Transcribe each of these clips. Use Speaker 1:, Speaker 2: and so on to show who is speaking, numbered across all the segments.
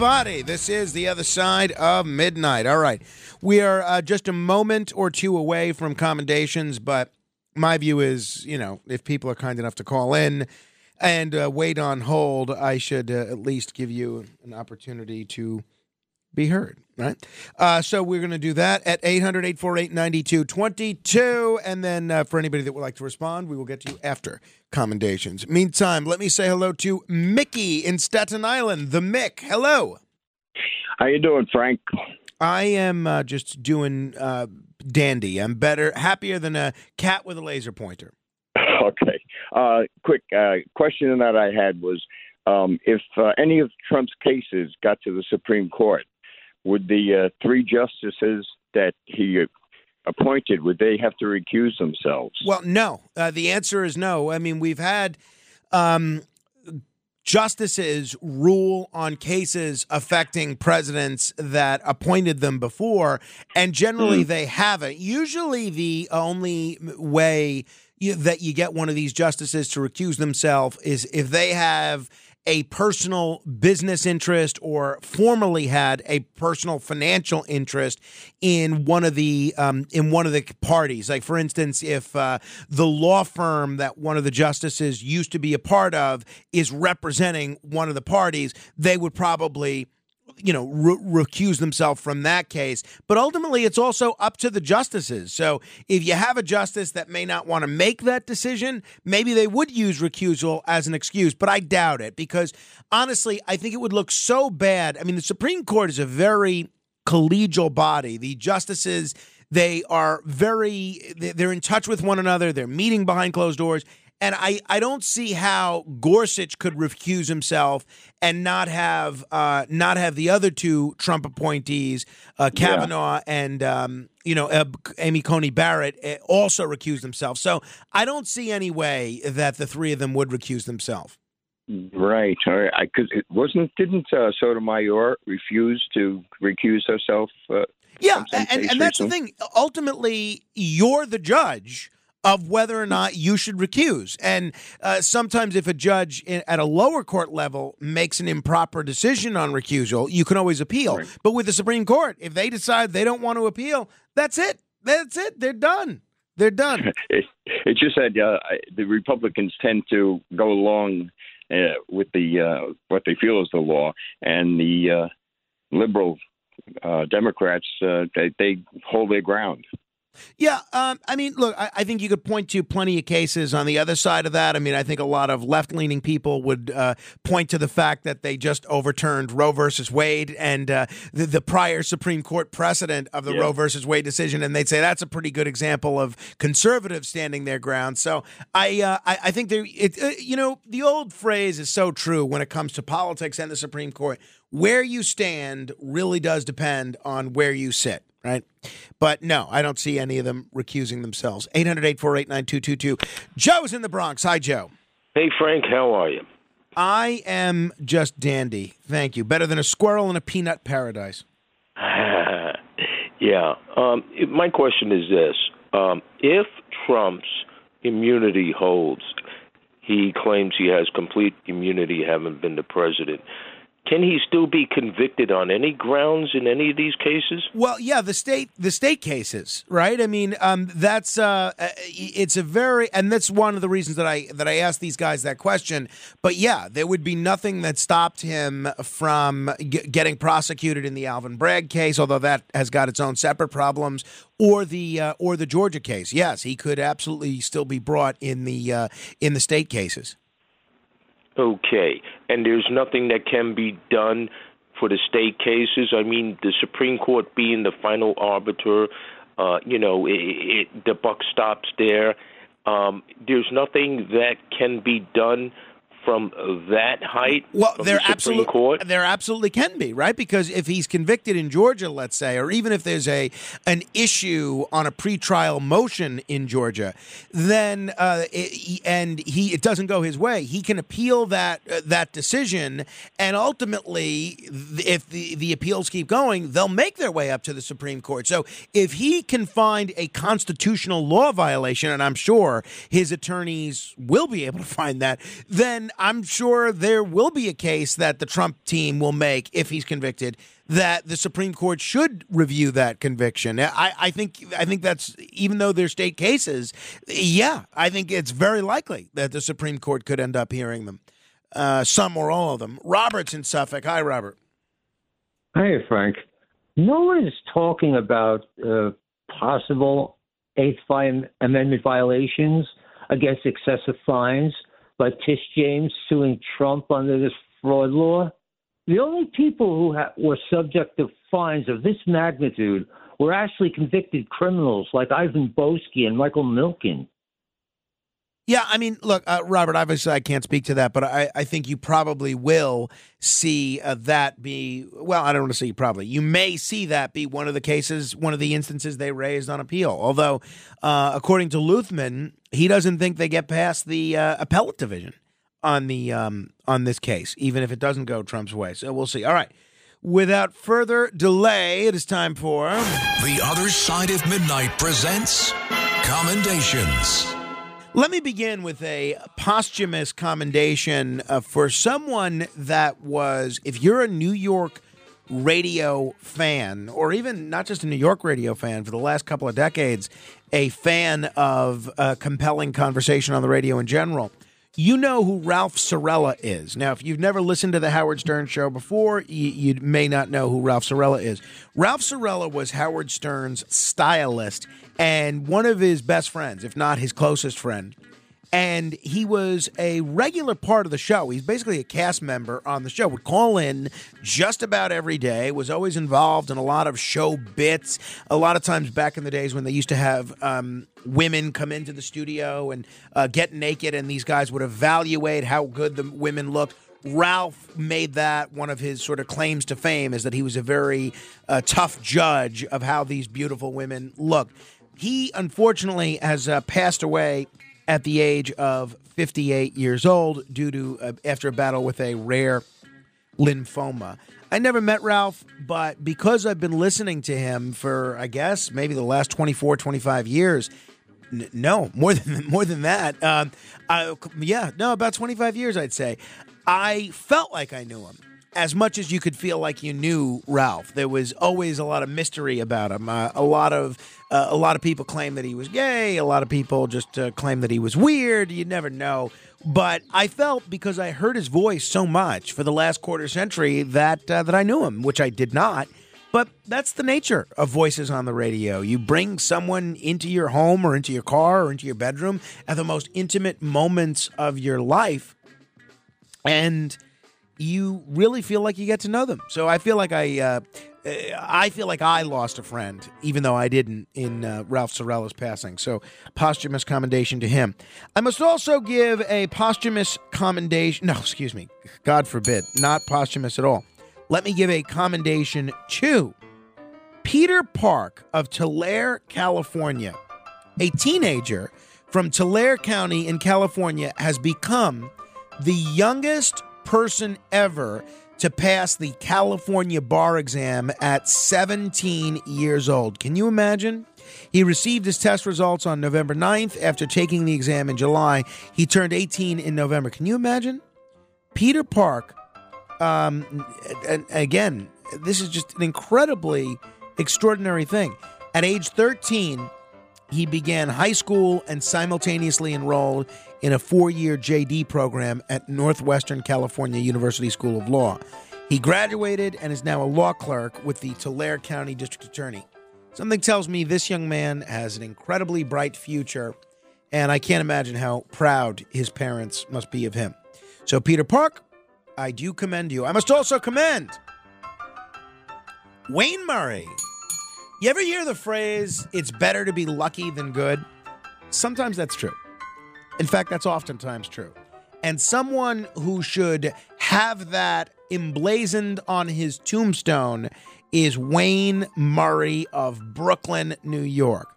Speaker 1: Everybody. This is the other side of midnight. All right. We are uh, just a moment or two away from commendations, but my view is, you know, if people are kind enough to call in and uh, wait on hold, I should uh, at least give you an opportunity to be heard, right? Uh, so we're going to do that at 800 848 9222. And then uh, for anybody that would like to respond, we will get to you after commendations. Meantime, let me say hello to Mickey in Staten Island, the Mick. Hello.
Speaker 2: How you doing, Frank?
Speaker 1: I am uh, just doing uh, dandy. I'm better, happier than a cat with a laser pointer.
Speaker 2: Okay. Uh, quick uh, question that I had was um, if uh, any of Trump's cases got to the Supreme Court, would the uh, three justices that he appointed would they have to recuse themselves?
Speaker 1: Well, no. Uh, the answer is no. I mean, we've had um, justices rule on cases affecting presidents that appointed them before, and generally they haven't. Usually, the only way you, that you get one of these justices to recuse themselves is if they have a personal business interest or formerly had a personal financial interest in one of the um, in one of the parties. Like for instance, if uh, the law firm that one of the justices used to be a part of is representing one of the parties, they would probably you know, re- recuse themselves from that case. But ultimately, it's also up to the justices. So if you have a justice that may not want to make that decision, maybe they would use recusal as an excuse. But I doubt it because honestly, I think it would look so bad. I mean, the Supreme Court is a very collegial body. The justices, they are very, they're in touch with one another, they're meeting behind closed doors. And I, I don't see how Gorsuch could recuse himself and not have uh, not have the other two Trump appointees, uh, Kavanaugh and um, you know uh, Amy Coney Barrett, uh, also recuse themselves. So I don't see any way that the three of them would recuse themselves.
Speaker 2: Right. Right. I could. It wasn't. Didn't uh, Sotomayor refuse to recuse herself? Uh,
Speaker 1: Yeah, and, and that's the thing. Ultimately, you're the judge of whether or not you should recuse. And uh, sometimes, if a judge in, at a lower court level makes an improper decision on recusal, you can always appeal. But with the Supreme Court, if they decide they don't want to appeal, that's it. That's it. They're done. They're done.
Speaker 2: It, it just said uh, the Republicans tend to go along uh, with the uh, what they feel is the law, and the uh, liberal uh, Democrats uh, they, they hold their ground.
Speaker 1: Yeah, um, I mean, look, I, I think you could point to plenty of cases on the other side of that. I mean, I think a lot of left leaning people would uh, point to the fact that they just overturned Roe versus Wade and uh, the, the prior Supreme Court precedent of the
Speaker 2: Yeah.
Speaker 1: Roe versus Wade decision, and they'd say that's a pretty good example of conservatives standing their ground. So I, uh, I, I think there, it, uh, you know, the old phrase is so true when it comes to politics and the Supreme Court. Where you stand really does depend on where you sit right? But no, I don't see any of them recusing themselves. 800 848 9222. Joe's in the Bronx. Hi, Joe.
Speaker 3: Hey, Frank, how are you?
Speaker 1: I am just dandy. Thank you. Better than a squirrel in a peanut paradise.
Speaker 3: yeah. Um, my question is this Um, if Trump's immunity holds, he claims he has complete immunity, having been the president. Can he still be convicted on any grounds in any of these cases?
Speaker 1: Well, yeah, the state the state cases, right? I mean, um, that's uh, uh it's a very and that's one of the reasons that I that I asked these guys that question. But yeah, there would be nothing that stopped him from g- getting prosecuted in the Alvin Bragg case, although that has got its own separate problems, or the uh, or the Georgia case. Yes, he could absolutely still be brought in the uh, in the state cases.
Speaker 3: Okay, and there's nothing that can be done for the state cases. I mean, the Supreme Court being the final arbiter, uh, you know, it, it, the buck stops there. Um, there's nothing that can be done from that height?
Speaker 1: Well, there
Speaker 3: the
Speaker 1: absolutely there absolutely can be, right? Because if he's convicted in Georgia, let's say, or even if there's a an issue on a pretrial motion in Georgia, then uh, it, and he it doesn't go his way, he can appeal that uh, that decision, and ultimately, if the the appeals keep going, they'll make their way up to the Supreme Court. So if he can find a constitutional law violation, and I'm sure his attorneys will be able to find that, then I'm sure there will be a case that the Trump team will make if he's convicted that the Supreme Court should review that conviction. I, I think I think that's even though they're state cases, yeah, I think it's very likely that the Supreme Court could end up hearing them, uh, some or all of them. Robert's in Suffolk. Hi, Robert.
Speaker 4: Hi, Frank. No one is talking about uh, possible Eighth Amendment violations against excessive fines by Tish James suing Trump under this fraud law. The only people who ha- were subject to fines of this magnitude were actually convicted criminals like Ivan Boesky and Michael Milken.
Speaker 1: Yeah, I mean, look, uh, Robert, obviously I can't speak to that, but I, I think you probably will see uh, that be, well, I don't want to say you probably, you may see that be one of the cases, one of the instances they raised on appeal. Although, uh, according to Luthman, he doesn't think they get past the uh, appellate division on the um, on this case, even if it doesn't go Trump's way. So we'll see. All right. Without further delay, it is time for
Speaker 5: The Other Side of Midnight presents Commendations.
Speaker 1: Let me begin with a posthumous commendation uh, for someone that was, if you're a New York radio fan, or even not just a New York radio fan, for the last couple of decades, a fan of uh, compelling conversation on the radio in general. You know who Ralph Cirella is. Now, if you've never listened to the Howard Stern show before, you, you may not know who Ralph Cirella is. Ralph Cirella was Howard Stern's stylist and one of his best friends, if not his closest friend. And he was a regular part of the show. He's basically a cast member on the show. Would call in just about every day. Was always involved in a lot of show bits. A lot of times back in the days when they used to have um, women come into the studio and uh, get naked, and these guys would evaluate how good the women looked. Ralph made that one of his sort of claims to fame is that he was a very uh, tough judge of how these beautiful women looked. He unfortunately has uh, passed away at the age of 58 years old due to uh, after a battle with a rare lymphoma. I never met Ralph, but because I've been listening to him for I guess maybe the last 24 25 years, N- no, more than more than that. Um, I, yeah, no, about 25 years, I'd say. I felt like I knew him as much as you could feel like you knew Ralph. There was always a lot of mystery about him. Uh, a lot of uh, a lot of people claim that he was gay. A lot of people just uh, claim that he was weird. You never know. But I felt because I heard his voice so much for the last quarter century that uh, that I knew him, which I did not. But that's the nature of voices on the radio. You bring someone into your home or into your car or into your bedroom at the most intimate moments of your life, and you really feel like you get to know them. So I feel like I, uh, I feel like I lost a friend, even though I didn't in uh, Ralph Cirella's passing. So posthumous commendation to him. I must also give a posthumous commendation. No, excuse me. God forbid, not posthumous at all. Let me give a commendation to Peter Park of Tulare, California. A teenager from Tulare County in California has become the youngest person ever to pass the California bar exam at 17 years old. Can you imagine? He received his test results on November 9th after taking the exam in July. He turned 18 in November. Can you imagine? Peter Park, um, and again, this is just an incredibly extraordinary thing. At age 13, he began high school and simultaneously enrolled in a four year JD program at Northwestern California University School of Law. He graduated and is now a law clerk with the Tulare County District Attorney. Something tells me this young man has an incredibly bright future, and I can't imagine how proud his parents must be of him. So, Peter Park, I do commend you. I must also commend Wayne Murray. You ever hear the phrase, it's better to be lucky than good? Sometimes that's true. In fact, that's oftentimes true. And someone who should have that emblazoned on his tombstone is Wayne Murray of Brooklyn, New York.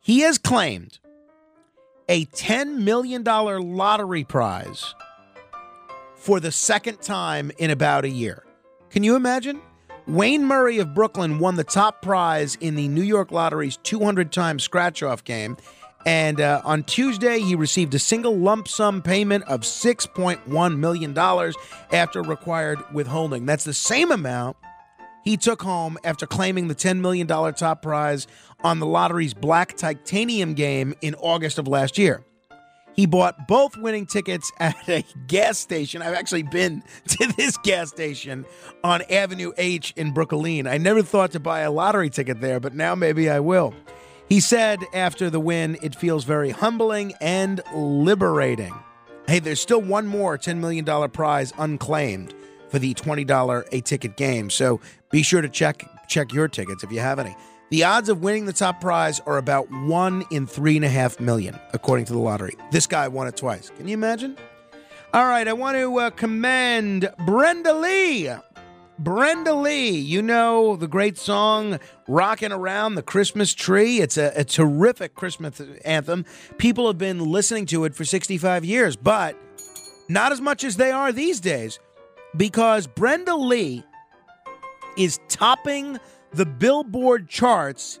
Speaker 1: He has claimed a $10 million lottery prize for the second time in about a year. Can you imagine? Wayne Murray of Brooklyn won the top prize in the New York Lottery's 200 times scratch off game. And uh, on Tuesday, he received a single lump sum payment of $6.1 million after required withholding. That's the same amount he took home after claiming the $10 million top prize on the lottery's Black Titanium game in August of last year. He bought both winning tickets at a gas station. I've actually been to this gas station on Avenue H in Brooklyn. I never thought to buy a lottery ticket there, but now maybe I will. He said after the win, it feels very humbling and liberating. Hey, there's still one more $10 million prize unclaimed for the $20 a ticket game. So be sure to check check your tickets if you have any. The odds of winning the top prize are about one in three and a half million, according to the lottery. This guy won it twice. Can you imagine? All right, I want to uh, commend Brenda Lee. Brenda Lee, you know the great song Rocking Around the Christmas Tree. It's a, a terrific Christmas anthem. People have been listening to it for 65 years, but not as much as they are these days because Brenda Lee is topping the Billboard charts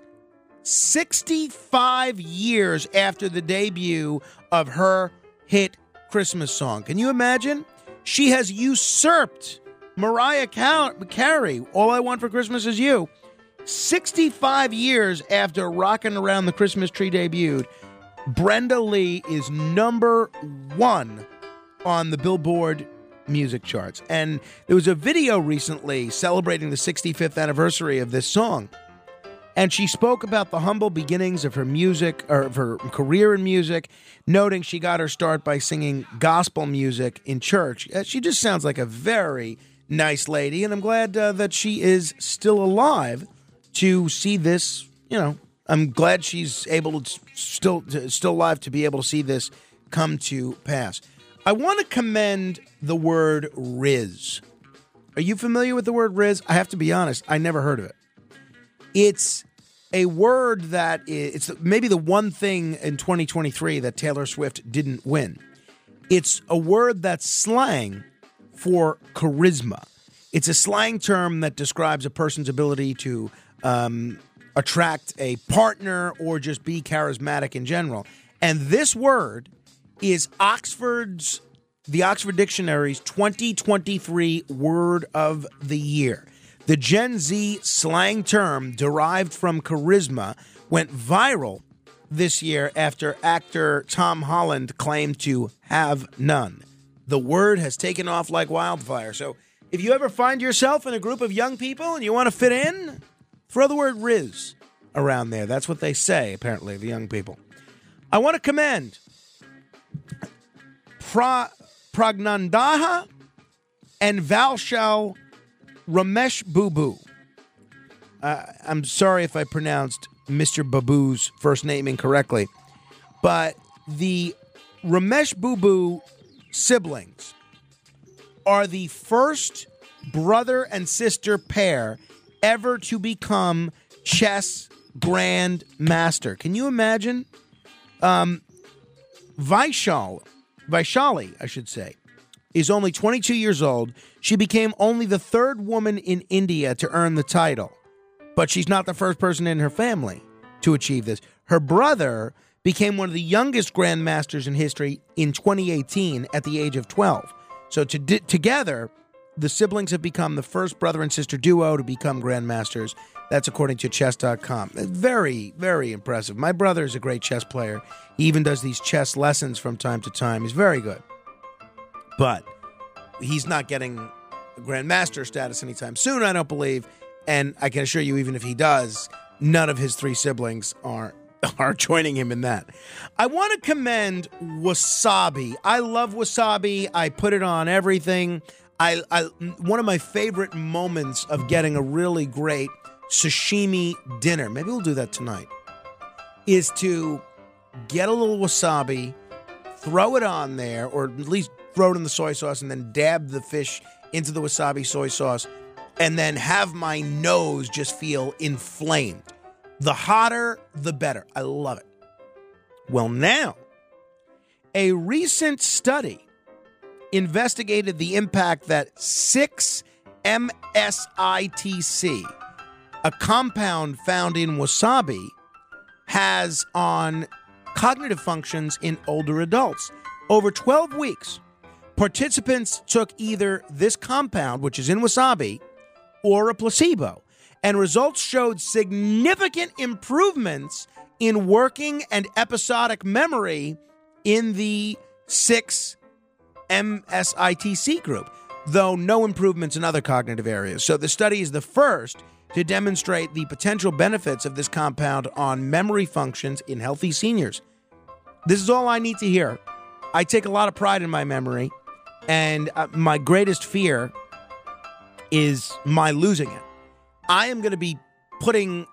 Speaker 1: 65 years after the debut of her hit Christmas song. Can you imagine? She has usurped Mariah Carey, All I Want for Christmas Is You. 65 years after Rocking Around the Christmas Tree debuted, Brenda Lee is number one on the Billboard music charts. And there was a video recently celebrating the 65th anniversary of this song. And she spoke about the humble beginnings of her music, or of her career in music, noting she got her start by singing gospel music in church. Uh, she just sounds like a very nice lady, and I'm glad uh, that she is still alive to see this. You know, I'm glad she's able to still still alive to be able to see this come to pass. I want to commend the word rizz. Are you familiar with the word rizz? I have to be honest, I never heard of it. It's a word that is, it's maybe the one thing in 2023 that Taylor Swift didn't win. It's a word that's slang for charisma. It's a slang term that describes a person's ability to um, attract a partner or just be charismatic in general. And this word is Oxford's the Oxford Dictionary's 2023 word of the year. The Gen Z slang term derived from charisma went viral this year after actor Tom Holland claimed to have none. The word has taken off like wildfire. So if you ever find yourself in a group of young people and you want to fit in, throw the word rizz around there. That's what they say, apparently, the young people. I want to commend Pra, Praggnanandhaa and Vaishal Ramesh Bubu. Uh, I'm sorry if I pronounced Mr. Babu's first name incorrectly, but the Rameshbabu siblings are the first brother and sister pair ever to become chess grandmaster. Can you imagine? Um, Vaishal, Vaishali, I should say, is only 22 years old. She became only the third woman in India to earn the title, but she's not the first person in her family to achieve this. Her brother became one of the youngest grandmasters in history in 2018 at the age of 12. So to, together, the siblings have become the first brother and sister duo to become grandmasters. That's according to chess.com. Very, very impressive. My brother is a great chess player. He even does these chess lessons from time to time. He's very good. But he's not getting grandmaster status anytime soon, I don't believe. And I can assure you, even if he does, none of his three siblings are are joining him in that. I want to commend wasabi. I love wasabi. I put it on everything. I, I one of my favorite moments of getting a really great sashimi dinner. Maybe we'll do that tonight. Is to get a little wasabi, throw it on there, or at least throw it in the soy sauce, and then dab the fish into the wasabi soy sauce, and then have my nose just feel inflamed. The hotter, the better. I love it. Well, now, a recent study investigated the impact that 6 MSITC, a compound found in wasabi, has on cognitive functions in older adults. Over 12 weeks, participants took either this compound, which is in wasabi, or a placebo and results showed significant improvements in working and episodic memory in the six MSITC group, though no improvements in other cognitive areas. So the study is the first to demonstrate the potential benefits of this compound on memory functions in healthy seniors. This is all I need to hear. I take a lot of pride in my memory, and uh, my greatest fear is my losing it. I am going to be putting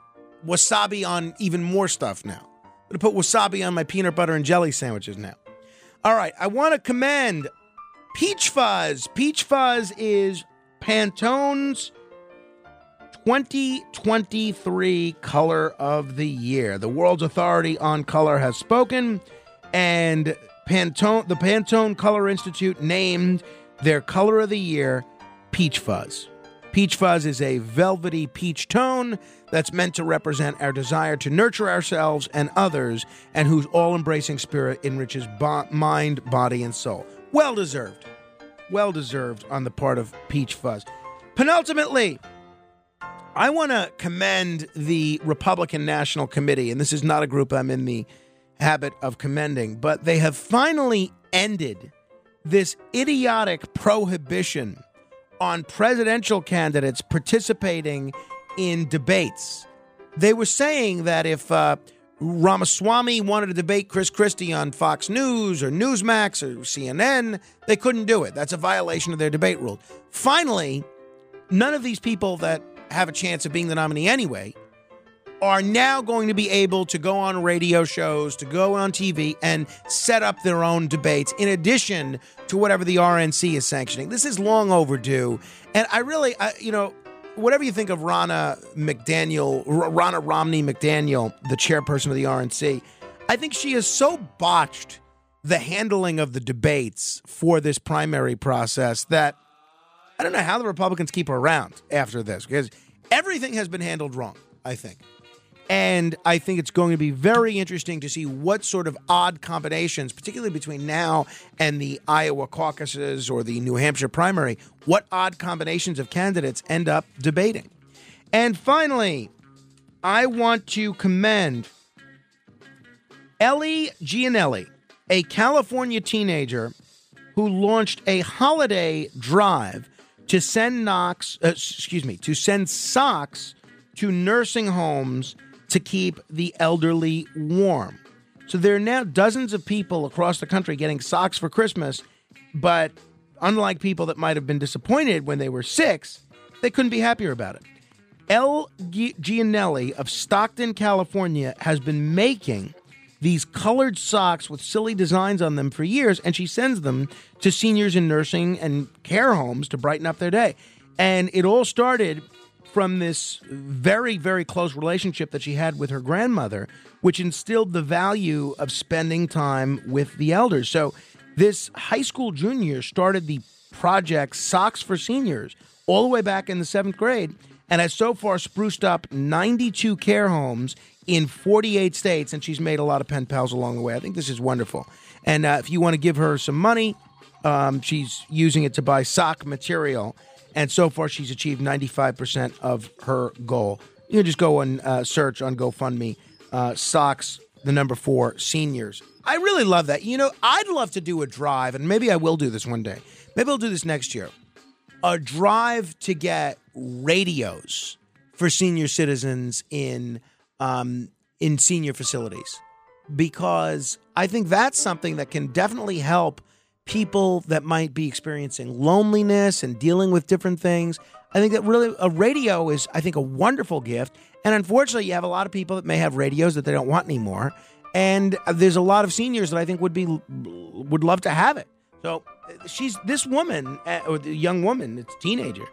Speaker 1: wasabi on even more stuff now. I'm going to put wasabi on my peanut butter and jelly sandwiches now. All right, I want to commend Peach Fuzz. Peach Fuzz is Pantone's 2023 color of the year. The world's authority on color has spoken, and Pantone, the Pantone Color Institute named their color of the year Peach Fuzz. Peach Fuzz is a velvety peach tone that's meant to represent our desire to nurture ourselves and others, and whose all embracing spirit enriches bo- mind, body, and soul. Well deserved. Well deserved on the part of Peach Fuzz. Penultimately, I want to commend the Republican National Committee, and this is not a group I'm in the habit of commending, but they have finally ended this idiotic prohibition on presidential candidates participating in debates. They were saying that if uh, Ramaswamy wanted to debate Chris Christie on Fox News or Newsmax or CNN, they couldn't do it. That's a violation of their debate rule. Finally, none of these people that have a chance of being the nominee anyway are now going to be able to go on radio shows, to go on TV, and set up their own debates in addition to whatever the RNC is sanctioning. This is long overdue. And I really, I, you know, whatever you think of Ronna McDaniel, Ronna Romney McDaniel, the chairperson of the RNC, I think she has so botched the handling of the debates for this primary process that I don't know how the Republicans keep her around after this because everything has been handled wrong, I think. And I think it's going to be very interesting to see what sort of odd combinations, particularly between now and the Iowa caucuses or the New Hampshire primary, what odd combinations of candidates end up debating. And finally, I want to commend Ellie Gianelli, a California teenager who launched a holiday drive to send Knox, uh, excuse me, to send socks to nursing homes to keep the elderly warm. So there are now dozens of people across the country getting socks for Christmas, but unlike people that might have been disappointed when they were six, they couldn't be happier about it. El Gianelli of Stockton, California, has been making these colored socks with silly designs on them for years, and she sends them to seniors in nursing and care homes to brighten up their day. And it all started from this very, very close relationship that she had with her grandmother, which instilled the value of spending time with the elders. So, this high school junior started the project Socks for Seniors all the way back in the seventh grade. and has so far spruced up 92 care homes in 48 states, and she's made a lot of pen pals along the way. I think this is wonderful. And uh, if you want to give her some money, um, she's using it to buy sock material, and so far she's achieved 95% of her goal. You can just go and uh, search on GoFundMe uh, socks, the number four, seniors. I really love that. You know, I'd love to do a drive, and maybe I will do this one day. Maybe I'll do this next year. A drive to get radios for senior citizens in um, in senior facilities because I think that's something that can definitely help people that might be experiencing loneliness and dealing with different things. I think that really a radio is, I think, a wonderful gift. And unfortunately, you have a lot of people that may have radios that they don't want anymore. And there's a lot of seniors that I think would be would love to have it. So she's this woman, uh, or the young woman, it's a teenager,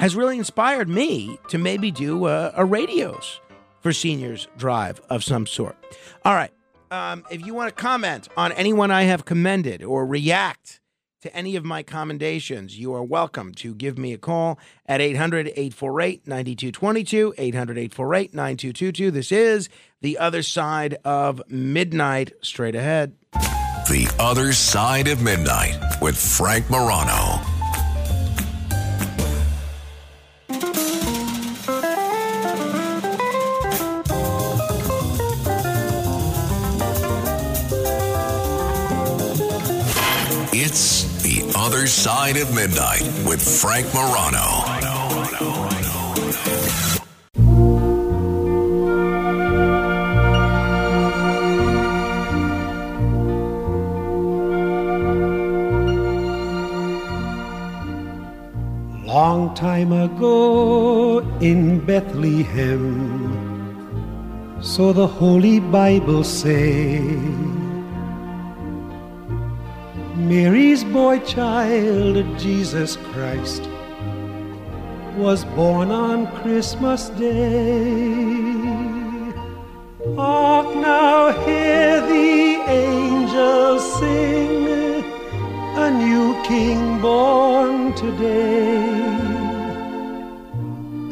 Speaker 1: has really inspired me to maybe do a, a radios for seniors drive of some sort. All right. Um, if you want to comment on anyone I have commended or react to any of my commendations, you are welcome to give me a call at 800 848 9222. 800 848 9222. This is The Other Side of Midnight. Straight ahead.
Speaker 5: The Other Side of Midnight with Frank Morano. Other Side of Midnight with Frank Morano.
Speaker 6: Long time ago in Bethlehem, so the Holy Bible say, Mary's boy child, Jesus Christ, was born on Christmas Day. Hark now, hear the angels sing, a new king born today.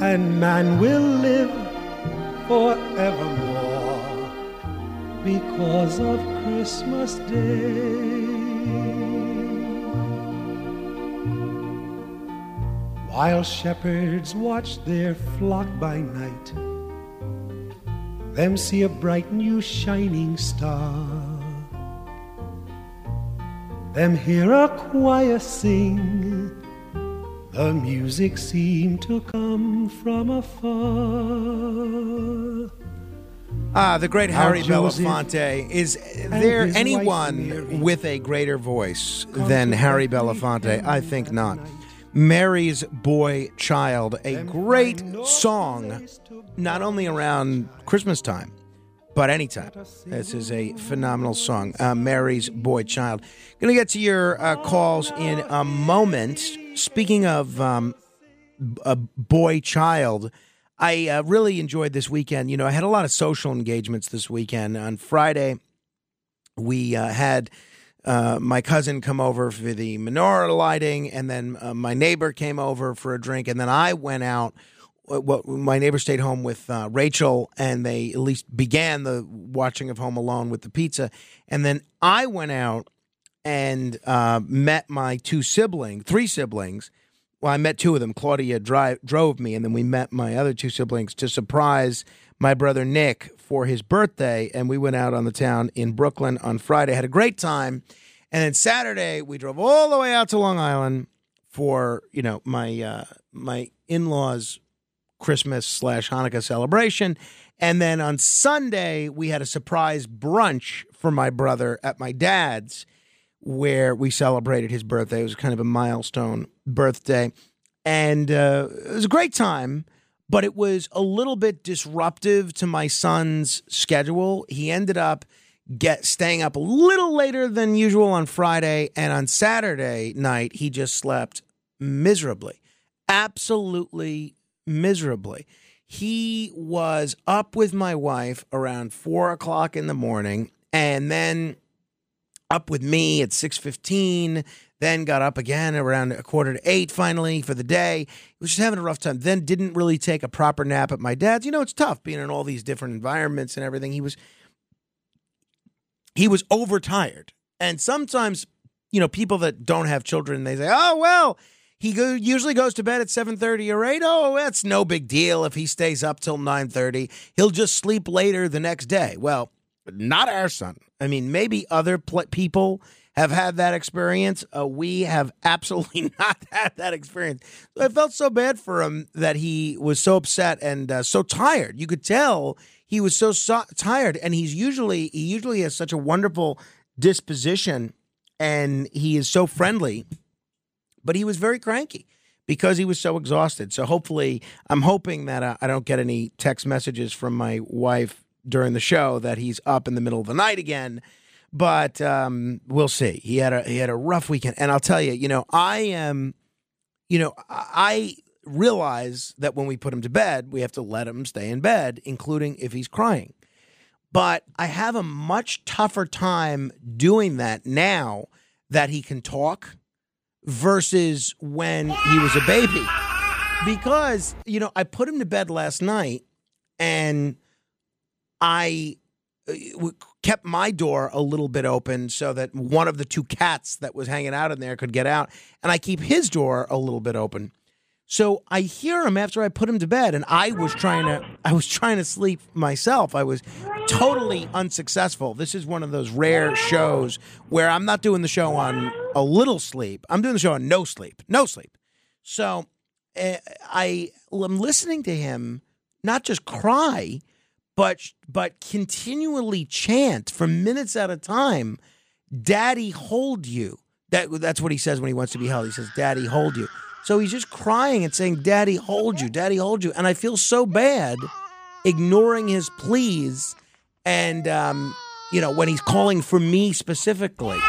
Speaker 6: And man will live forevermore because of Christmas Day. While shepherds watch their flock by night, them see a bright new shining star. Them hear a choir sing, the music seemed to come from afar.
Speaker 1: Ah, the great Harry Belafonte. Is there anyone with a greater voice than Harry Belafonte? I think not. Mary's Boy Child, a great song, not only around Christmas time, but anytime. This is a phenomenal song, uh, Mary's Boy Child. Going to get to your uh, calls in a moment. Speaking of um, a boy child, I uh, really enjoyed this weekend. You know, I had a lot of social engagements this weekend. On Friday, we uh, had uh, my cousin come over for the menorah lighting, and then uh, my neighbor came over for a drink, and then I went out. What my neighbor stayed home with uh, Rachel, and they at least began the watching of Home Alone with the pizza, and then I went out and uh, met my two siblings, three siblings. Well, I met two of them. Claudia drove me, and then we met my other two siblings to surprise my brother Nick for his birthday. And we went out on the town in Brooklyn on Friday, had a great time. And then Saturday, we drove all the way out to Long Island for you know my uh, my in laws Christmas slash Hanukkah celebration. And then on Sunday, we had a surprise brunch for my brother at my dad's where we celebrated his birthday. It was kind of a milestone birthday. And uh, it was a great time, but it was a little bit disruptive to my son's schedule. He ended up get staying up a little later than usual on Friday and on Saturday night he just slept miserably. Absolutely miserably. He was up with my wife around four o'clock in the morning and then up with me at 6.15 Then got up again around a quarter to eight finally for the day. Was just having a rough time. Then didn't really take a proper nap at my dad's. You know, it's tough being in all these different environments and everything. He was he was overtired. And sometimes, you know, people that don't have children, they say, "Oh well, he go, usually goes to bed at seven thirty or eight. Oh, that's no big deal if he stays up till nine thirty. He'll just sleep later the next day." Well, not our son. I mean, maybe other pl- people have had that experience. Uh, we have absolutely not had that experience. So I felt so bad for him that he was so upset and uh, so tired. You could tell he was so, so tired, and he's usually he usually has such a wonderful disposition, and he is so friendly, but he was very cranky because he was so exhausted. So hopefully, I'm hoping that uh, I don't get any text messages from my wife during the show that he's up in the middle of the night again. But um, we'll see. He had a he had a rough weekend, and I'll tell you, you know, I am, you know, I realize that when we put him to bed, we have to let him stay in bed, including if he's crying. But I have a much tougher time doing that now that he can talk versus when he was a baby. Because, you know, I put him to bed last night and I uh, kept my door a little bit open so that one of the two cats that was hanging out in there could get out, and I keep his door a little bit open. So I hear him after I put him to bed, and I was trying to I was trying to sleep myself. I was totally unsuccessful. This is one of those rare shows where I'm not doing the show on a little sleep. I'm doing the show on no sleep, no sleep. So uh, I am listening to him not just cry but but continually chant for minutes at a time, "Daddy, hold you." That that's what he says when he wants to be held. He says, "Daddy, hold you." So he's just crying and saying, "Daddy, hold you, Daddy, hold you," and I feel so bad ignoring his pleas, and um, you know when he's calling for me specifically.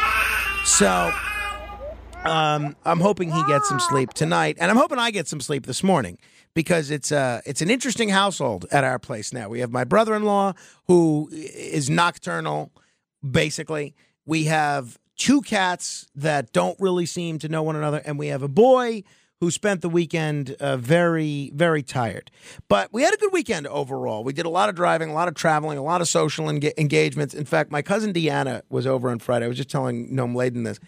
Speaker 1: So um, I'm hoping he gets some sleep tonight, and I'm hoping I get some sleep this morning because it's uh it's an interesting household at our place now. We have my brother-in-law who is nocturnal basically. We have two cats that don't really seem to know one another and we have a boy who spent the weekend uh, very, very tired. But we had a good weekend overall. We did a lot of driving, a lot of traveling, a lot of social enga- engagements. In fact, my cousin Deanna was over on Friday. I was just telling Noam Laden this.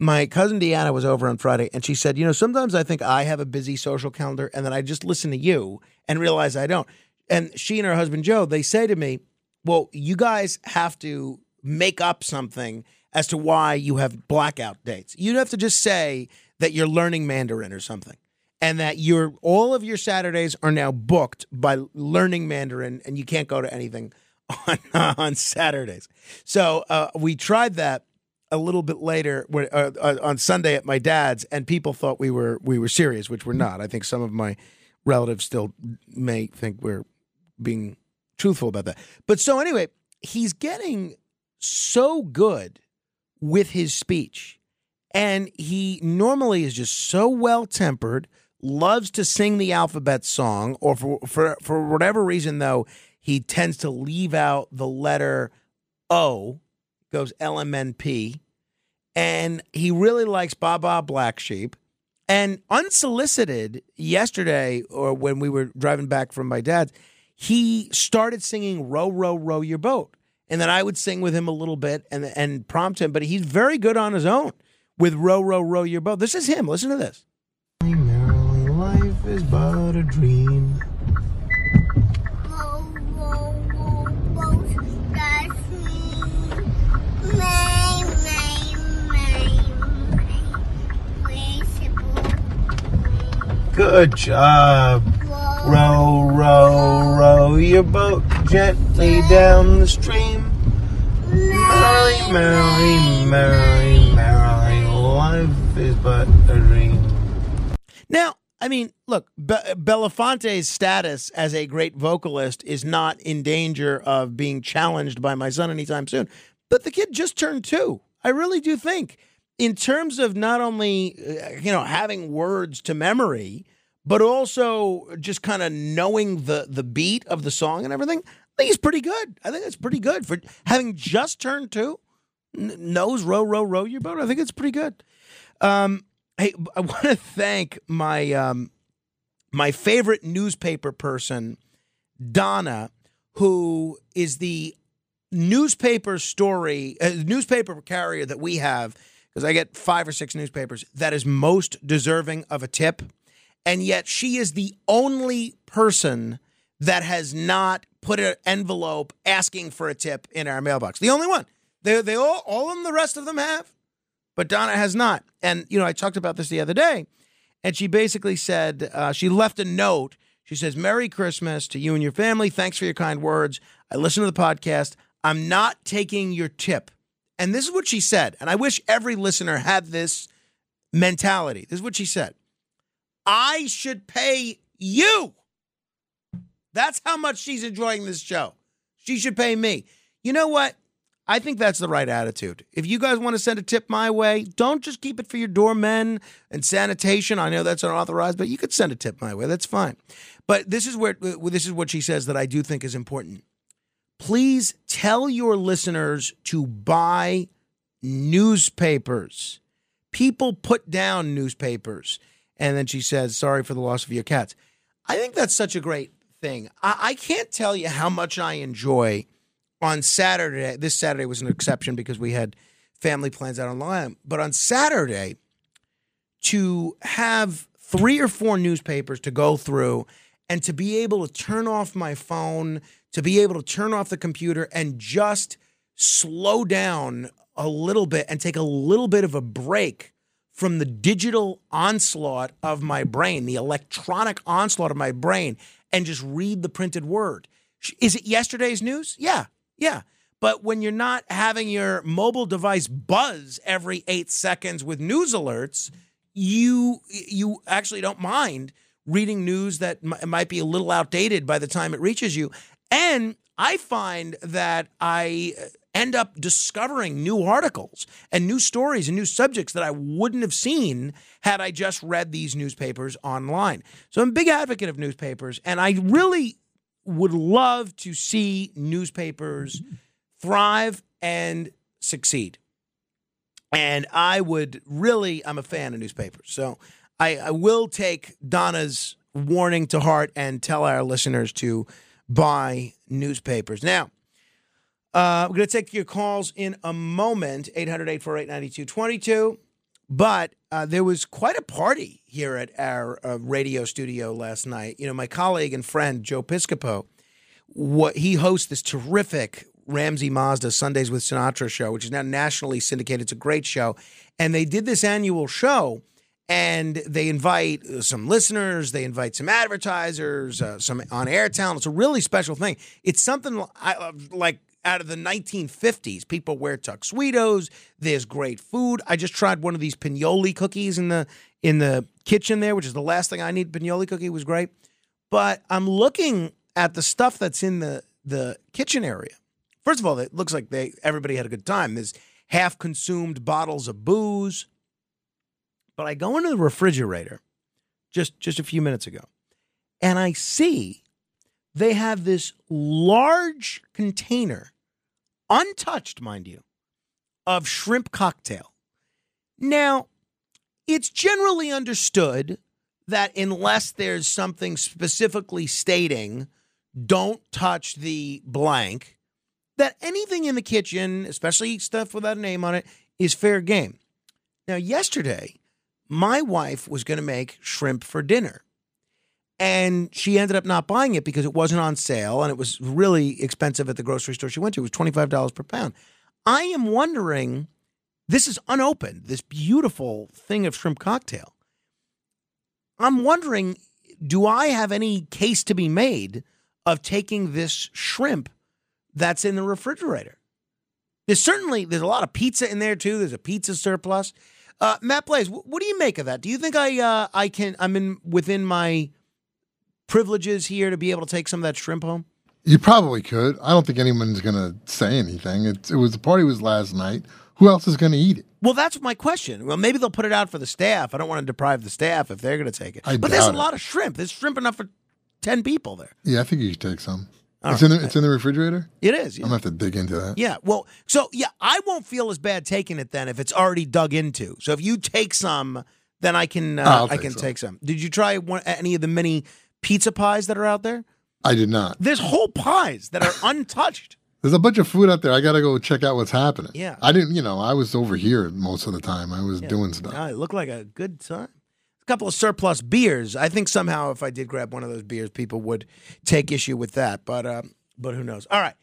Speaker 1: My cousin Deanna was over on Friday, and she said, You know, sometimes I think I have a busy social calendar, and then I just listen to you and realize I don't. And she and her husband Joe, they say to me, Well, you guys have to make up something as to why you have blackout dates. You'd have to just say, that you're learning Mandarin or something. And that your all of your Saturdays are now booked by learning Mandarin, and you can't go to anything on on Saturdays. So uh, we tried that a little bit later uh, uh, on Sunday at my dad's, and people thought we were we were serious, which we're not. I think some of my relatives still may think we're being truthful about that. But so anyway, he's getting so good with his speech and he normally is just so well tempered, loves to sing the alphabet song, or for, for, for whatever reason, though, he tends to leave out the letter O, goes LMNP. And he really likes Baa Baa Black Sheep. And unsolicited yesterday, or when we were driving back from my dad's, he started singing Row, Row, Row Your Boat. And then I would sing with him a little bit and, and prompt him, but he's very good on his own with Row, Row, Row Your Boat. This is him. Listen to this.
Speaker 7: Merrily, life is but a dream. Good job. Row, row, row your boat gently down the stream. Merrily, merrily, merrily, merrily life is but a dream.
Speaker 1: Now, I mean, look, Be- Belafonte's status as a great vocalist is not in danger of being challenged by my son anytime soon. But the kid just turned two. I really do think, in terms of not only uh, you know having words to memory, but also just kind of knowing the the beat of the song and everything. I think he's pretty good. I think that's pretty good for having just turned two. N- knows row, row, row your boat. I think it's pretty good. Um, hey, I want to thank my um, my favorite newspaper person, Donna, who is the newspaper story uh, newspaper carrier that we have because I get five or six newspapers that is most deserving of a tip, and yet she is the only person that has not put an envelope asking for a tip in our mailbox. The only one. They they all all of them, the rest of them have, but Donna has not. And you know, I talked about this the other day, and she basically said uh, she left a note. She says, "Merry Christmas to you and your family. Thanks for your kind words. I listen to the podcast. I'm not taking your tip." And this is what she said. And I wish every listener had this mentality. This is what she said. I should pay you. That's how much she's enjoying this show. She should pay me. You know what? I think that's the right attitude. If you guys want to send a tip my way, don't just keep it for your doormen and sanitation. I know that's unauthorized, but you could send a tip my way. That's fine. But this is where this is what she says that I do think is important. Please tell your listeners to buy newspapers. People put down newspapers. And then she says, Sorry for the loss of your cats. I think that's such a great thing. I, I can't tell you how much I enjoy on Saturday. This Saturday was an exception because we had family plans out on online. But on Saturday, to have three or four newspapers to go through and to be able to turn off my phone, to be able to turn off the computer and just slow down a little bit and take a little bit of a break from the digital onslaught of my brain, the electronic onslaught of my brain, and just read the printed word. Is it yesterday's news? Yeah, yeah. But when you're not having your mobile device buzz every eight seconds with news alerts, you you actually don't mind reading news that m- might be a little outdated by the time it reaches you. And I find that I uh, end up discovering new articles and new stories and new subjects that I wouldn't have seen had I just read these newspapers online. So I'm a big advocate of newspapers, and I really would love to see newspapers thrive and succeed. And I would really, I'm a fan of newspapers. So I, I will take Donna's warning to heart and tell our listeners to buy newspapers. Now, uh, we're going to take your calls in a moment 800 848 9222. But uh, there was quite a party here at our uh, radio studio last night. You know, my colleague and friend Joe Piscopo, what he hosts this terrific Ramsey Mazda Sundays with Sinatra show, which is now nationally syndicated. It's a great show, and they did this annual show, and they invite uh, some listeners, they invite some advertisers, uh, some on-air talent. It's a really special thing. It's something uh, like out of the 1950s. People wear tuxedos. There's great food. I just tried one of these pinoli cookies in the in the kitchen there, which is the last thing I need. Pinoli cookie was great, but I'm looking at the stuff that's in the the kitchen area. First of all, it looks like they everybody had a good time. There's half consumed bottles of booze. But I go into the refrigerator just just a few minutes ago, and I see they have this large container, untouched, mind you, of shrimp cocktail. Now, it's generally understood that unless there's something specifically stating, don't touch the blank, that anything in the kitchen, especially stuff without a name on it, is fair game. Now, yesterday, my wife was going to make shrimp for dinner and she ended up not buying it because it wasn't on sale and it was really expensive at the grocery store she went to. It was $25 per pound. I am wondering this is unopened, this beautiful thing of shrimp cocktail. I'm wondering do I have any case to be made of taking this shrimp that's in the refrigerator? There's certainly there's a lot of pizza in there too. There's a pizza surplus. Uh, Matt Blaze, what do you make of that? Do you think I uh, I can I'm in within my privileges here to be able to take some of that shrimp home?
Speaker 8: You probably could. I don't think anyone's going to say anything. It's, it was the party was last night. Who else is going to eat it?
Speaker 1: Well, that's my question. Well, maybe they'll put it out for the staff. I don't want to deprive the staff if they're going to take it.
Speaker 8: I
Speaker 1: but there's a
Speaker 8: it.
Speaker 1: lot of shrimp. There's shrimp enough for ten people there.
Speaker 8: Yeah, I think you should take some.
Speaker 1: All
Speaker 8: it's
Speaker 1: right.
Speaker 8: in the it's in the refrigerator.
Speaker 1: It is.
Speaker 8: I'm gonna have to dig into that.
Speaker 1: Yeah. Well, so yeah, I won't feel as bad taking it then if it's already dug into. So if you take some, then I can uh,
Speaker 8: take
Speaker 1: can
Speaker 8: some.
Speaker 1: take some. Did you try one, any of the mini pizza pies that are out there?
Speaker 8: I did not.
Speaker 1: There's whole pies that are untouched.
Speaker 8: There's a bunch of food out there. I gotta go check out what's happening.
Speaker 1: Yeah.
Speaker 8: I didn't. You know, I was over here most of the time. I was doing stuff.
Speaker 1: Ah, it looked like a good time. A couple of surplus beers. I think somehow if I did grab one of those beers, people would take issue with that. But uh, but who knows? All right.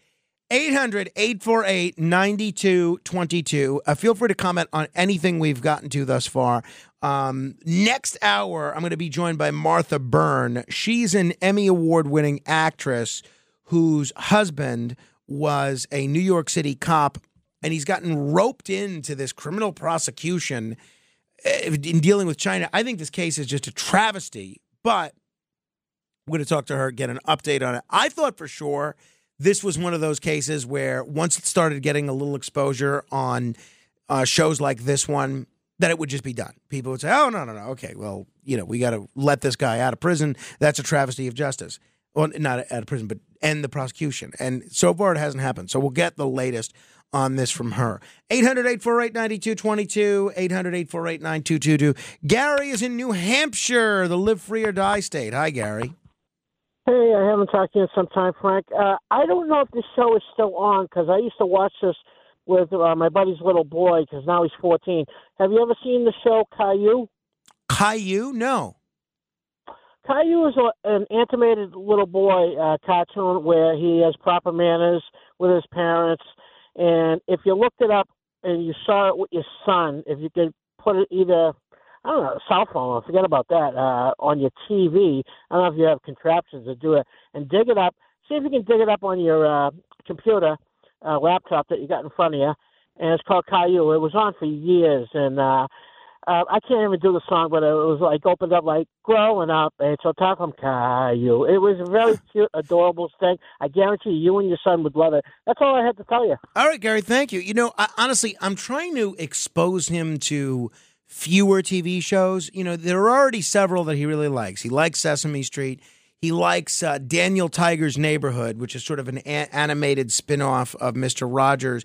Speaker 1: 800 848 9222. Uh, Feel free to comment on anything we've gotten to thus far. Um, next hour, I'm going to be joined by Martha Byrne. She's an Emmy Award winning actress whose husband was a New York City cop, and he's gotten roped into this criminal prosecution uh, in dealing with China. I think this case is just a travesty, but we're going to talk to her, get an update on it. I thought for sure this was one of those cases where once it started getting a little exposure on uh, shows like this one, that it would just be done. People would say, "Oh no, no, no, okay, well, you know, we got to let this guy out of prison. That's a travesty of justice." Well, not out of prison, but end the prosecution. And so far, it hasn't happened. So we'll get the latest on this from her. 800 848 9222, 800 848 9222. Gary is in New Hampshire, the live free or die state. Hi, Gary.
Speaker 9: Hey, I haven't talked to you in some time, Frank. Uh, I don't know if this show is still on because I used to watch this with uh, my buddy's little boy because now he's 14. Have you ever seen the show Caillou?
Speaker 1: Caillou? No.
Speaker 9: Caillou is a, an animated little boy uh, cartoon where he has proper manners with his parents. And if you looked it up and you saw it with your son, if you could put it either, I don't know, cell phone, forget about that, uh, on your TV, I don't know if you have contraptions to do it, and dig it up. See if you can dig it up on your uh, computer, uh, laptop that you got in front of you. And it's called Caillou. It was on for years, and uh, uh, I can't even do the song, but it was like opened up like growing up. And so talk from Caillou. It was a very cute, adorable thing. I guarantee you, you and your son would love it. That's all I had to tell you.
Speaker 1: All right, Gary, thank you. You know, I, honestly, I'm trying to expose him to fewer TV shows. You know, there are already several that he really likes. He likes Sesame Street. He likes uh, Daniel Tiger's Neighborhood, which is sort of an a- animated spin off of Mr. Rogers.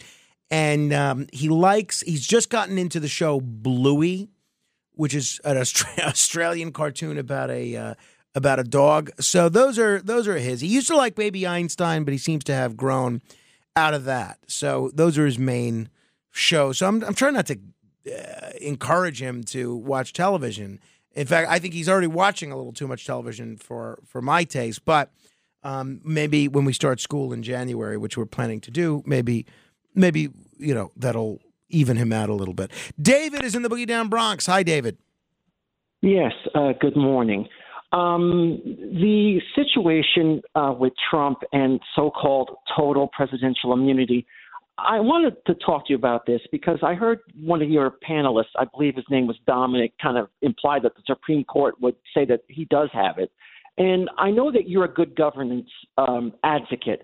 Speaker 1: And um, he likes, he's just gotten into the show Bluey, which is an Austra- Australian cartoon about a. Uh, about a dog. So those are those are his. He used to like Baby Einstein, but he seems to have grown out of that. So those are his main shows. So I'm I'm trying not to uh, encourage him to watch television. In fact, I think he's already watching a little too much television for for my taste. But um, maybe when we start school in January, which we're planning to do, maybe maybe you know that'll even him out a little bit. David is in the Boogie Down Bronx. Hi, David.
Speaker 10: Yes, uh, good morning. Um, the situation uh, with Trump and so called total presidential immunity, I wanted to talk to you about this because I heard one of your panelists, I believe his name was Dominic, kind of implied that the Supreme Court would say that he does have it. And I know that you're a good governance um, advocate.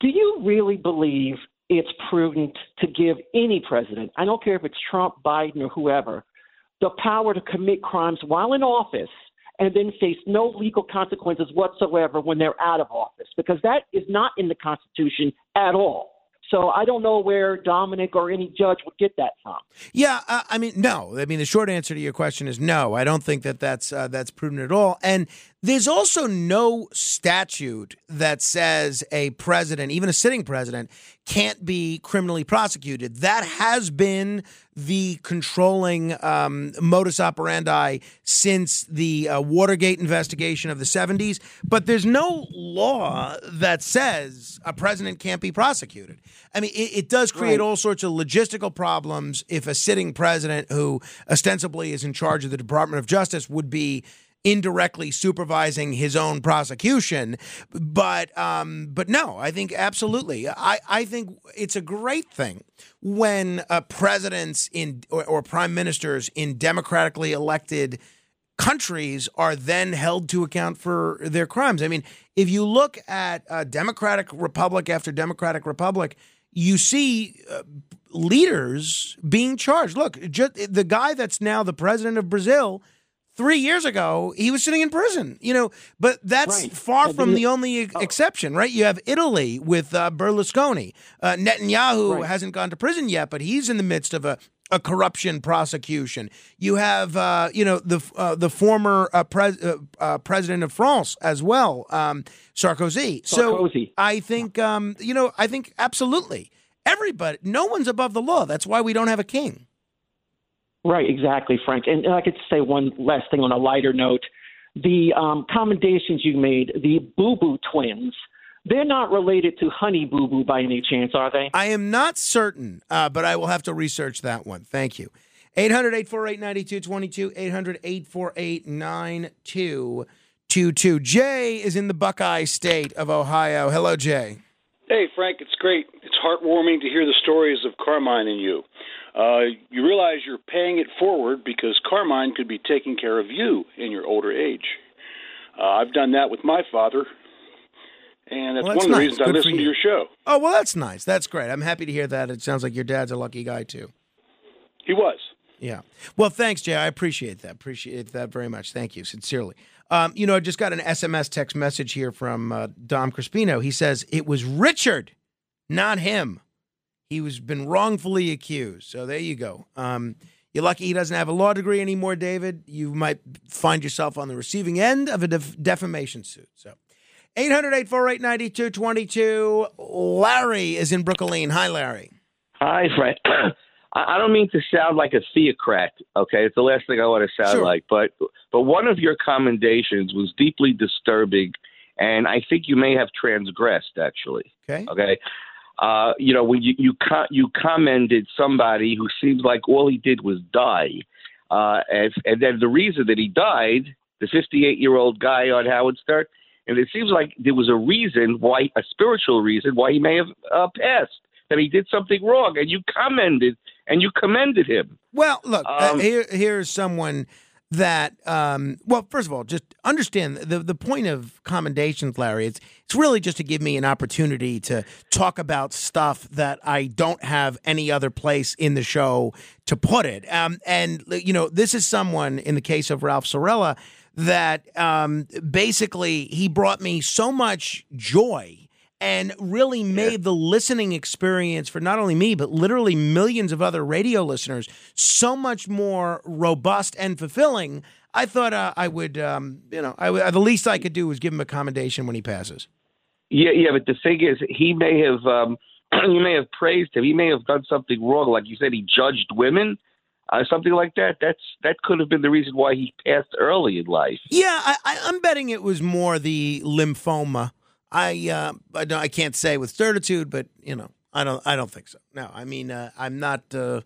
Speaker 10: Do you really believe it's prudent to give any president, I don't care if it's Trump, Biden, or whoever, the power to commit crimes while in office and then face no legal consequences whatsoever when they're out of office because that is not in the Constitution at all. So I don't know where Dominic or any judge would get that from.
Speaker 1: Yeah, uh, I mean, no. I mean, the short answer to your question is no. I don't think that that's uh, that's prudent at all. And there's also no statute that says a president, even a sitting president, can't be criminally prosecuted. That has been the controlling um, modus operandi since the uh, Watergate investigation of the 70s. But there's no law that says a president can't be prosecuted. I mean, it, it does create
Speaker 10: Right.
Speaker 1: all sorts of logistical problems if a sitting president who ostensibly is in charge of the Department of Justice would be indirectly supervising his own prosecution but um but no i think absolutely i i think it's a great thing when uh, presidents in or, or prime ministers in democratically elected countries are then held to account for their crimes. I mean, if you look at uh, Democratic Republic after Democratic Republic, you see uh, leaders being charged. Look, just, the guy that's now the president of Brazil three years ago, he was sitting in prison. You know, but that's
Speaker 10: Right.
Speaker 1: far from
Speaker 10: the-
Speaker 1: only ex- exception, right? You have Italy with uh, Berlusconi. Uh, Netanyahu
Speaker 10: Right.
Speaker 1: hasn't gone to prison yet, but he's in the midst of a, a corruption prosecution. You have, uh, you know, the uh, the former uh, pres- uh, uh, president of France as well, um, Sarkozy.
Speaker 10: Sarkozy.
Speaker 1: So I think, um, you know, I think absolutely everybody, no one's above the law. That's why we don't have a king.
Speaker 10: Right, exactly, Frank. And, and I could say one last thing on a lighter note. The um, commendations you made, the Boo Boo twins, they're not related to Honey Boo Boo by any chance, are they?
Speaker 1: I am not certain, uh, but I will have to research that one. Thank you. 800 848 9222. 800 848 9222. Jay is in the Buckeye State of Ohio. Hello, Jay.
Speaker 11: Hey, Frank, it's great. It's heartwarming to hear the stories of Carmine and you. Uh, you realize you're paying it forward because Carmine could be taking care of you in your older age. Uh, I've done that with my father, and that's,
Speaker 1: Well, that's
Speaker 11: one of the
Speaker 1: nice.
Speaker 11: reasons I
Speaker 1: Good for
Speaker 11: listen to your show.
Speaker 1: Oh, well, that's nice. That's great. I'm happy to hear that. It sounds like your dad's a lucky guy, too.
Speaker 11: He was.
Speaker 1: Yeah. Well, thanks, Jay. I appreciate that. Appreciate that very much. Thank you, sincerely. Um, you know, I just got an SMS text message here from uh, Dom Crispino. He says it was Richard, not him. He was been wrongfully accused. So there you go. Um, you're lucky he doesn't have a law degree anymore, David. You might find yourself on the receiving end of a def- defamation suit. So 800 848 9222. Larry is in Brooklyn. Hi, Larry.
Speaker 12: Hi, Frank. I I don't mean to sound like a theocrat. Okay, it's the last thing I want to sound
Speaker 1: Sure.
Speaker 12: like, but but one of your commendations was deeply disturbing, and I think you may have transgressed. Actually,
Speaker 1: Okay.
Speaker 12: okay. Uh, you know, when you you co- you commended somebody who seems like all he did was die, uh, and, and then the reason that he died, the 58 year old guy on Howard Stern, and it seems like there was a reason why, a spiritual reason why he may have uh, passed, that he did something wrong, and you commended and you commended him.
Speaker 1: Well, look, uh,
Speaker 12: Um,
Speaker 1: here here's someone that um, well, first of all, just understand the the point of commendations, Larry. It's it's really just to give me an opportunity to talk about stuff that I don't have any other place in the show to put it. Um, and you know, this is someone in the case of Ralph Cirella that um, basically he brought me so much joy and really made the listening experience for not only me but literally millions of other radio listeners so much more robust and fulfilling. I thought uh, I would, um, you know, I, the least I could do was give him a commendation when he passes.
Speaker 12: Yeah, yeah, but the thing is, he may have um, you may have praised him. He may have done something wrong, like you said, he judged women, uh, something like that. That's that could have been the reason why he passed early in life.
Speaker 1: Yeah, I, I, I'm betting it was more the lymphoma. I, uh, I, I can't say with certitude, but you know, I don't, I don't think so. No, I mean, uh, I'm not. Uh,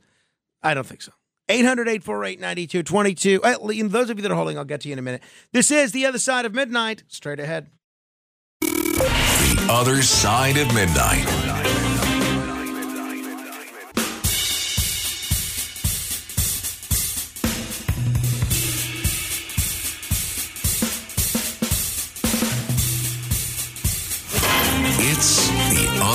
Speaker 1: I don't think so. 800 848 9222. Uh, Those of you that are holding, I'll get to you in a minute. This is The Other Side of Midnight. Straight ahead.
Speaker 5: The Other Side of Midnight.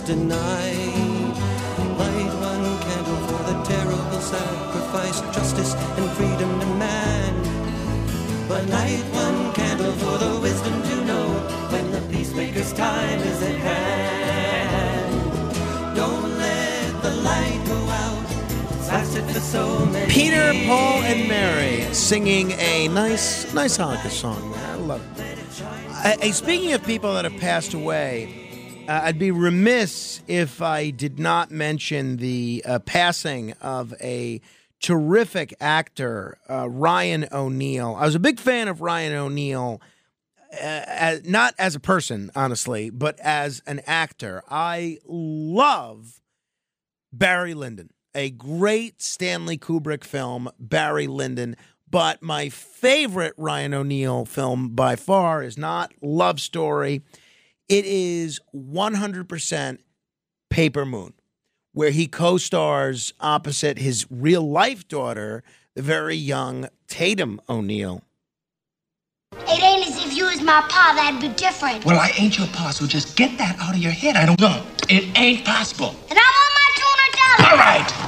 Speaker 7: Denied. Light one candle for the terrible sacrifice justice and freedom demand. But light one candle for the wisdom to know when the peacemaker's time is at hand. Don't let the light go out. So
Speaker 1: Peter, Paul, and Mary singing a nice, nice Hanukkah song. I love it. Uh, speaking of people that have passed away, uh, I'd be remiss if I did not mention the uh, passing of a terrific actor, uh, Ryan O'Neal. I was a big fan of Ryan O'Neal, uh, as, not as a person, honestly, but as an actor. I love Barry Lyndon, a great Stanley Kubrick film, Barry Lyndon. But my favorite Ryan O'Neal film by far is not Love Story. It is 100% Paper Moon, where he co stars opposite his real life daughter, the very young Tatum O'Neal.
Speaker 13: It ain't as if you was my pa, that'd be different.
Speaker 14: Well, I ain't your pa, so just get that out of your head. I don't know. It ain't possible.
Speaker 13: And I want my $200.
Speaker 14: All right.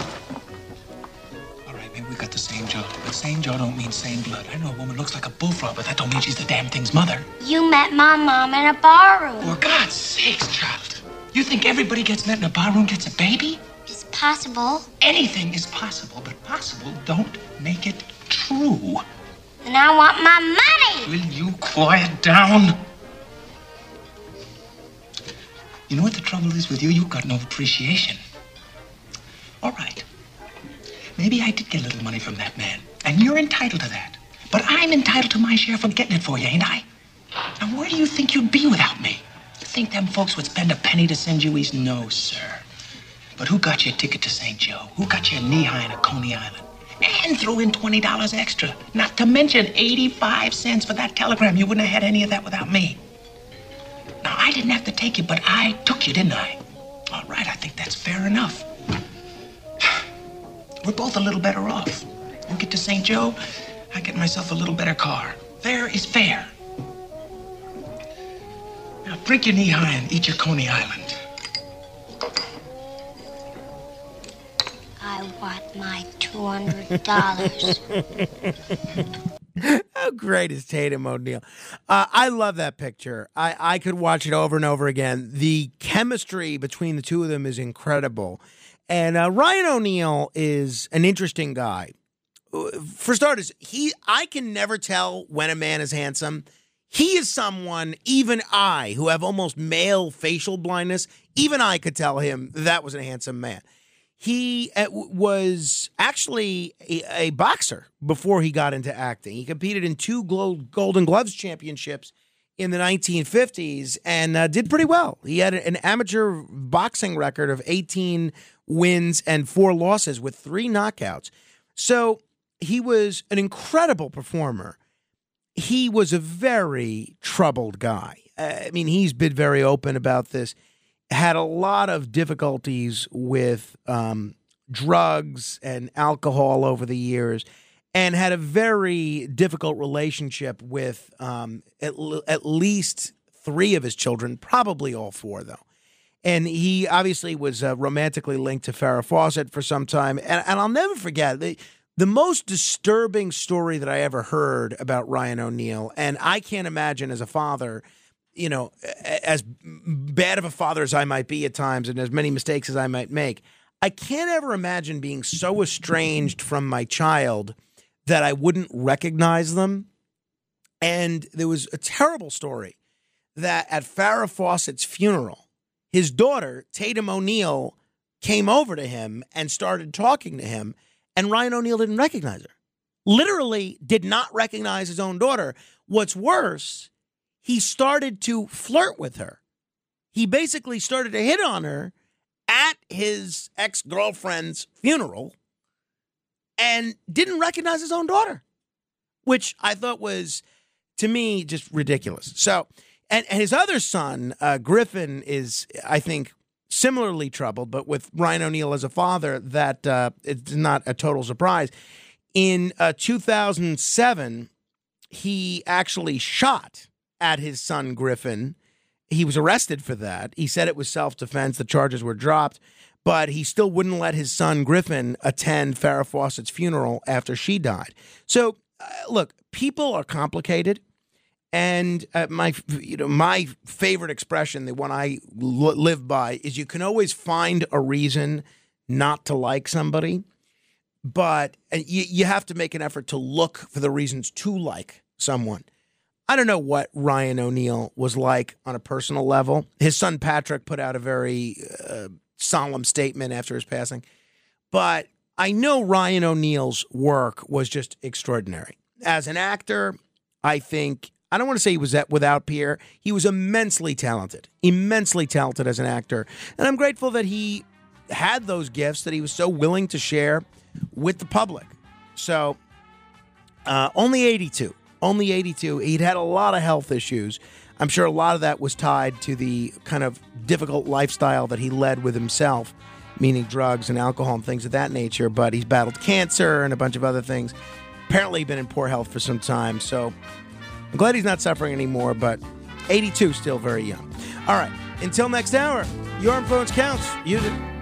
Speaker 14: All right, maybe we got the same jaw, but same jaw don't mean same blood. I know a woman looks like a bullfrog, but that don't mean she's the damn thing's mother.
Speaker 13: You met my mom in a barroom.
Speaker 14: For God's sakes, child. You think everybody gets met in a barroom gets a baby?
Speaker 13: It's possible.
Speaker 14: Anything is possible, but possible don't make it true.
Speaker 13: And I want my money.
Speaker 14: Will you quiet down? You know what the trouble is with you? You've got no appreciation. All right. Maybe I did get a little money from that man, and you're entitled to that. But I'm entitled to my share for getting it for you, ain't I? Now, where do you think you'd be without me? You think them folks would spend a penny to send you east? No, sir. But who got you a ticket to St. Joe? Who got you a Nehi at Coney Island? And threw in $20 extra. Not to mention 85 cents for that telegram. You wouldn't have had any of that without me. Now, I didn't have to take you, but I took you, didn't I? All right, I think that's fair enough. We're both a little better off. You get to St. Joe, I get myself a little better car. Fair is fair. Now, drink your Nehi and eat your Coney Island.
Speaker 13: I want my $200.
Speaker 1: How great is Tatum O'Neal? Uh, I love that picture. I, I could watch it over and over again. The chemistry between the two of them is incredible. And uh, Ryan O'Neal is an interesting guy. For starters, he I can never tell when a man is handsome. He is someone, even I, who have almost male facial blindness, even I could tell him that was a handsome man. He uh, was actually a, a boxer before he got into acting. He competed in two Golden Gloves championships in the 1950s and uh, did pretty well. He had an amateur boxing record of 18 wins and four losses with three knockouts. So he was an incredible performer. He was a very troubled guy. Uh, I mean, he's been very open about this. Had a lot of difficulties with um, drugs and alcohol over the years, and had a very difficult relationship with um, at, at least three of his children, probably all four, though. And he obviously was uh, romantically linked to Farrah Fawcett for some time. And, and I'll never forget the, the most disturbing story that I ever heard about Ryan O'Neal. And I can't imagine as a father, you know, as bad of a father as I might be at times and as many mistakes as I might make, I can't ever imagine being so estranged from my child that I wouldn't recognize them. And there was a terrible story that at Farrah Fawcett's funeral, his daughter, Tatum O'Neal, came over to him and started talking to him, and Ryan O'Neal didn't recognize her. Literally did not recognize his own daughter. What's worse, he started to flirt with her. He basically started to hit on her at his ex girlfriend's funeral and didn't recognize his own daughter, which I thought was, to me, just ridiculous. So, and, and his other son, uh, Griffin, is, I think, similarly troubled, but with Ryan O'Neal as a father, that uh, it's not a total surprise. In uh, 2007, he actually shot at his son Griffin. He was arrested for that. He said it was self defense. The charges were dropped, but he still wouldn't let his son Griffin attend Farrah Fawcett's funeral after she died. So, uh, look, people are complicated. And uh, my, you know, my favorite expression, the one I l- live by, is you can always find a reason not to like somebody, but you, you have to make an effort to look for the reasons to like someone. I don't know what Ryan O'Neal was like on a personal level. His son Patrick put out a very uh, solemn statement after his passing, but I know Ryan O'Neal's work was just extraordinary. As an actor, I think I don't want to say he was at without peer. He was immensely talented, immensely talented as an actor, and I'm grateful that he had those gifts that he was so willing to share with the public. So Uh, only 82. Only 82. He'd had a lot of health issues. I'm sure a lot of that was tied to the kind of difficult lifestyle that he led with himself, meaning drugs and alcohol and things of that nature. But he's battled cancer and a bunch of other things. Apparently, been in poor health for some time. So I'm glad he's not suffering anymore, but 82 still very young. All right. Until next hour, your influence counts. Use it.